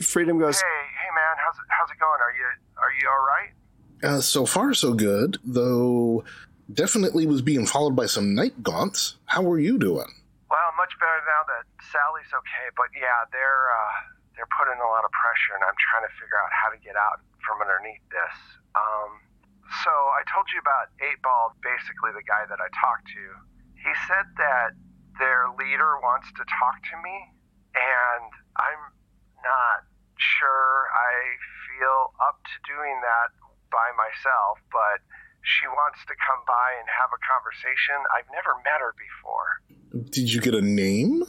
Freedom goes, Hey, hey man, how's it, how's it going? Are you are you all right? Uh, so far, so good, though definitely was being followed by some night gaunts. How are you doing? Well, much better now that Sally's okay, but yeah, they're uh, they're putting a lot of pressure, and I'm trying to figure out how to get out from underneath this. Um, so I told you about Eight Ball, basically the guy that I talked to. He said that their leader wants to talk to me, and I'm not sure I feel up to doing that by myself, but she wants to come by and have a conversation. I've never met her before. Did you get a name?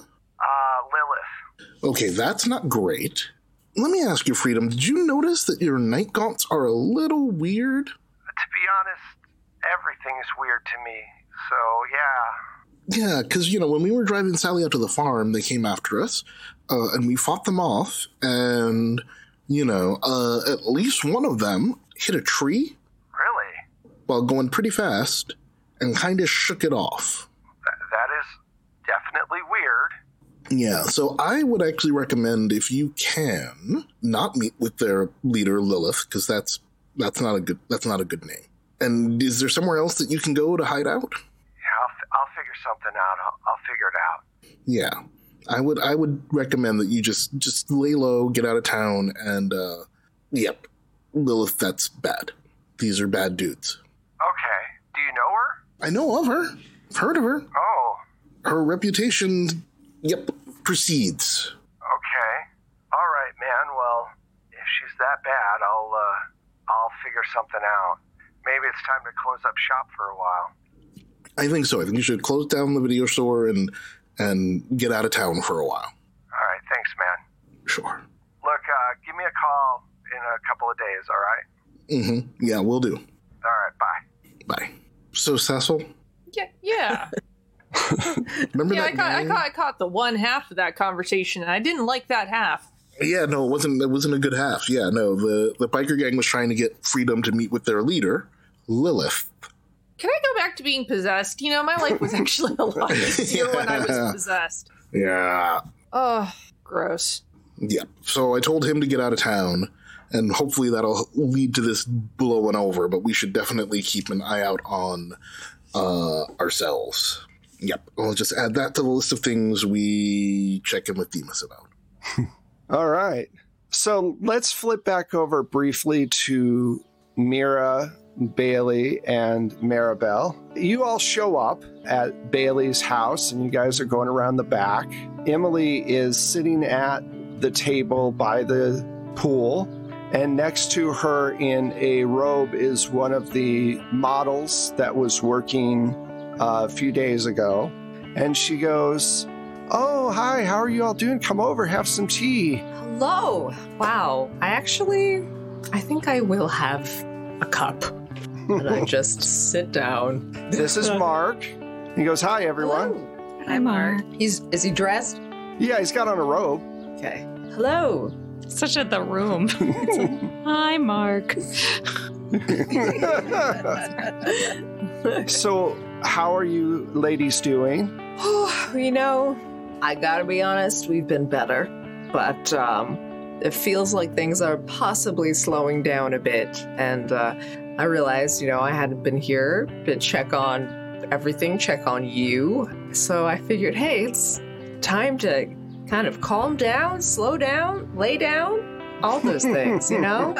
Okay, that's not great. Let me ask you, Freedom, did you notice that your night gaunts are a little weird? To be honest, everything is weird to me. So, yeah. Yeah, because, you know, when we were driving Sally out to the farm, they came after us, uh, and we fought them off, and, you know, uh, at least one of them hit a tree Really? while going pretty fast and kind of shook it off. Th- that is definitely weird. Yeah, so I would actually recommend if you can not meet with their leader Lilith because that's that's not a good that's not a good name. And is there somewhere else that you can go to hide out? Yeah, I'll, f- I'll figure something out. I'll, I'll figure it out. Yeah, I would I would recommend that you just just lay low, get out of town, and uh, yep, Lilith, that's bad. These are bad dudes. Okay. Do you know her? I know of her. I've heard of her. Oh, Her reputation, yep, precedes. okay. All right, man. Well, if she's that bad, I'll uh, I'll figure something out. Maybe it's time to close up shop for a while. I think so. I think you should close down the video store and and get out of town for a while. All right, thanks, man. Sure. Look, uh, give me a call in a couple of days. All right. Mm-hmm. Yeah, we'll do. All right. Bye. Bye. So, Cecil, Yeah, yeah. remember yeah, I caught, I caught I caught the one half of that conversation, and I didn't like that half. Yeah, no, it wasn't. It wasn't a good half. Yeah, no, the the biker gang was trying to get freedom to meet with their leader, Lilith. Can I go back to being possessed? You know, my life was actually a lot easier when I was possessed. Yeah, Oh, gross. yeah. So I told him to get out of town, and hopefully that'll lead to this blowing over. But we should definitely keep an eye out on uh, ourselves. Yep, I'll just add that to the list of things we check in with Themis about. All right. So let's flip back over briefly to Mira, Bailey, and Maribel. You all show up at Bailey's house and you guys are going around the back. Emily is sitting at the table by the pool, and next to her in a robe is one of the models that was working uh, a few days ago. And she goes, Oh, hi, how are you all doing? Come over, have some tea. Hello. Wow. I actually, I think I will have a cup. and I just sit down. This is Mark. He goes, Hi, everyone. Hello. Hi, Mark. He's is he dressed? Yeah, he's got on a robe. Okay. Hello. Such at the room. It's Hi, Mark. so, how are you ladies doing? Oh, you know, I gotta be honest, we've been better. But um it feels like things are possibly slowing down a bit. And uh I realized, you know, I hadn't been here to check on everything, check on you. So I figured, hey, it's time to kind of calm down, slow down, lay down, all those things, you know?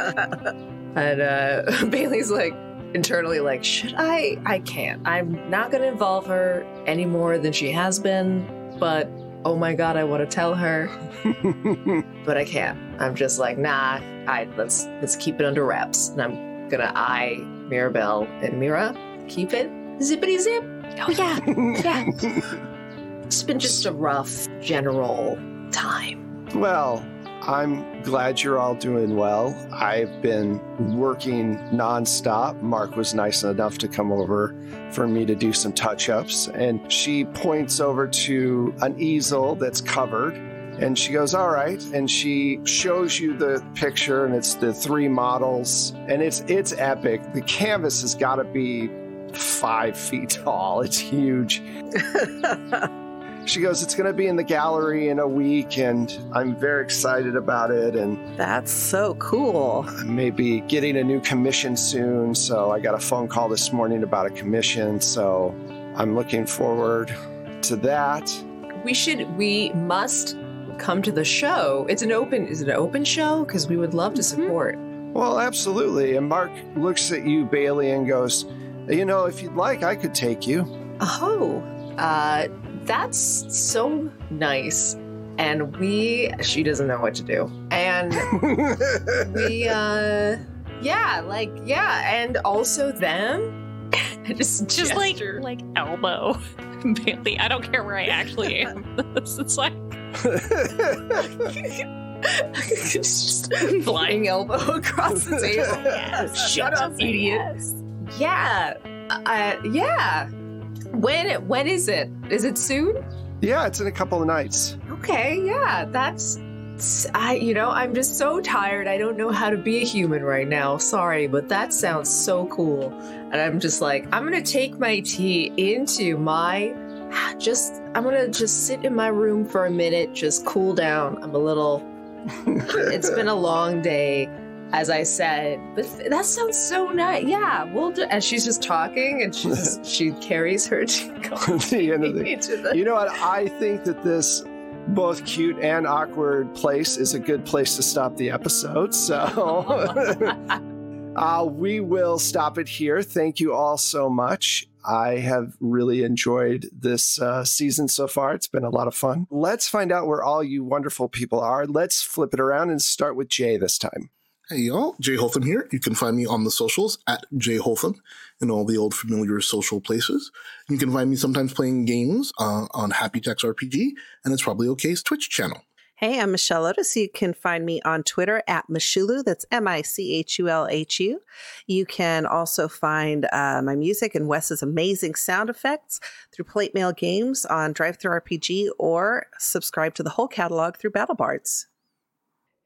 And uh, Bailey's like internally like, should I? I can't. I'm not gonna involve her any more than she has been. But oh my god, I want to tell her, but I can't. I'm just like, nah. I let's let's keep it under wraps. And I'm gonna eye Maribel and Mira. Keep it zippity zip. Oh, yeah. Yeah. It's been just a rough general time. well, I'm glad you're all doing well. I've been working nonstop. Mark was nice enough to come over for me to do some touch ups. And she points over to an easel that's covered. And she goes, All right. And she shows you the picture, and it's the three models. And it's it's epic. The canvas has got to be five feet tall. It's huge. She goes, It's going to be in the gallery in a week, and I'm very excited about it. And That's so cool. Maybe getting a new commission soon. So I got a phone call this morning about a commission. So I'm looking forward to that. We should. We must come to the show. It's an open. Is it an open show? Because we would love to support. Well, absolutely. And Mark looks at you, Bailey, and goes, You know, if you'd like, I could take you. Oh, uh, that's so nice. And we, she doesn't know what to do. And we, uh, yeah, like, yeah. And also them. Just, Just like gesture. like elbow Bailey. I don't care where I actually am. it's like just flying elbow across the table. yes, Shut up, yes, idiot. yes. Yeah. Uh, yeah. When, when is it? Is it soon? yeah, it's in a couple of nights. Okay, yeah, that's I you know, I'm just so tired. I don't know how to be a human right now. Sorry, but that sounds so cool. And I'm just like, I'm going to take my tea into my just I'm going to just sit in my room for a minute, just cool down. I'm a little It's been a long day. As I said, but that sounds so nice. Yeah, we'll do. And she's just talking, and she she carries her the end of the the You know what? I think that this both cute and awkward place is a good place to stop the episode. So uh, we will stop it here. Thank you all so much. I have really enjoyed this uh, season so far. It's been a lot of fun. Let's find out where all you wonderful people are. Let's flip it around and start with Jay this time. Hey y'all, Jay Holtham here. You can find me on the socials at Jay Holtham in all the old familiar social places. You can find me sometimes playing games uh, on Happy Jacks RPG and it's probably okay's Twitch channel. Hey, I'm Michelle Otis. You can find me on Twitter at Michulhu. That's M I C H U L H U. You can also find uh, my music and Wes's amazing sound effects through Plate Mail Games on DriveThruRPG or subscribe to the whole catalog through BattleBards.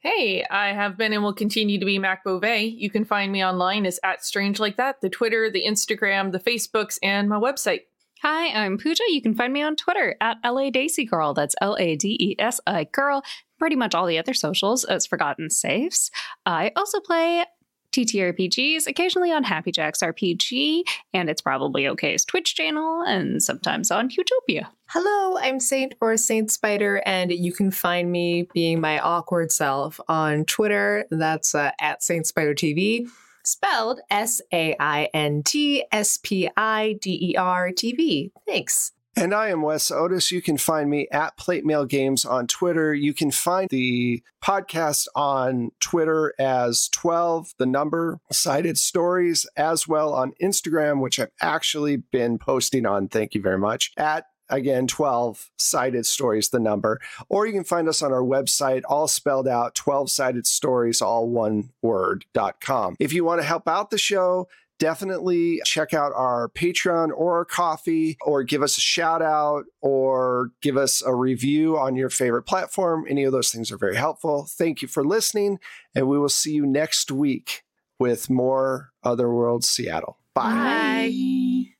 Hey, I have been and will continue to be Mac Beauvais. You can find me online as at Strange Like That, the Twitter, the Instagram, the Facebooks, and my website. Hi, I'm Pooja. You can find me on Twitter at LA Desi Girl. That's L A D E S I Girl. Pretty much all the other socials as Forgotten Safes. I also play TTRPGs, occasionally on Happy Jacks RPG, and it's probably okay's Twitch channel, and sometimes on Utopia. Hello, I'm Saint or Saint Spider, and you can find me being my awkward self on Twitter. That's uh, at Saint Spider TV, spelled S A I N T S P I D E R T V. Thanks. And I am Wes Otis. You can find me at Plate Mail Games on Twitter. You can find the podcast on Twitter as 12, the number, sided stories, as well on Instagram, which I've actually been posting on. Thank you very much. At again 12 sided stories the number or you can find us on our website all spelled out 12 sided stories all one word.com if you want to help out the show definitely check out our Patreon or our Ko-fi or give us a shout out or give us a review on your favorite platform. Any of those things are very helpful. Thank you for listening, and we will see you next week with more Otherworld Seattle. Bye. Bye.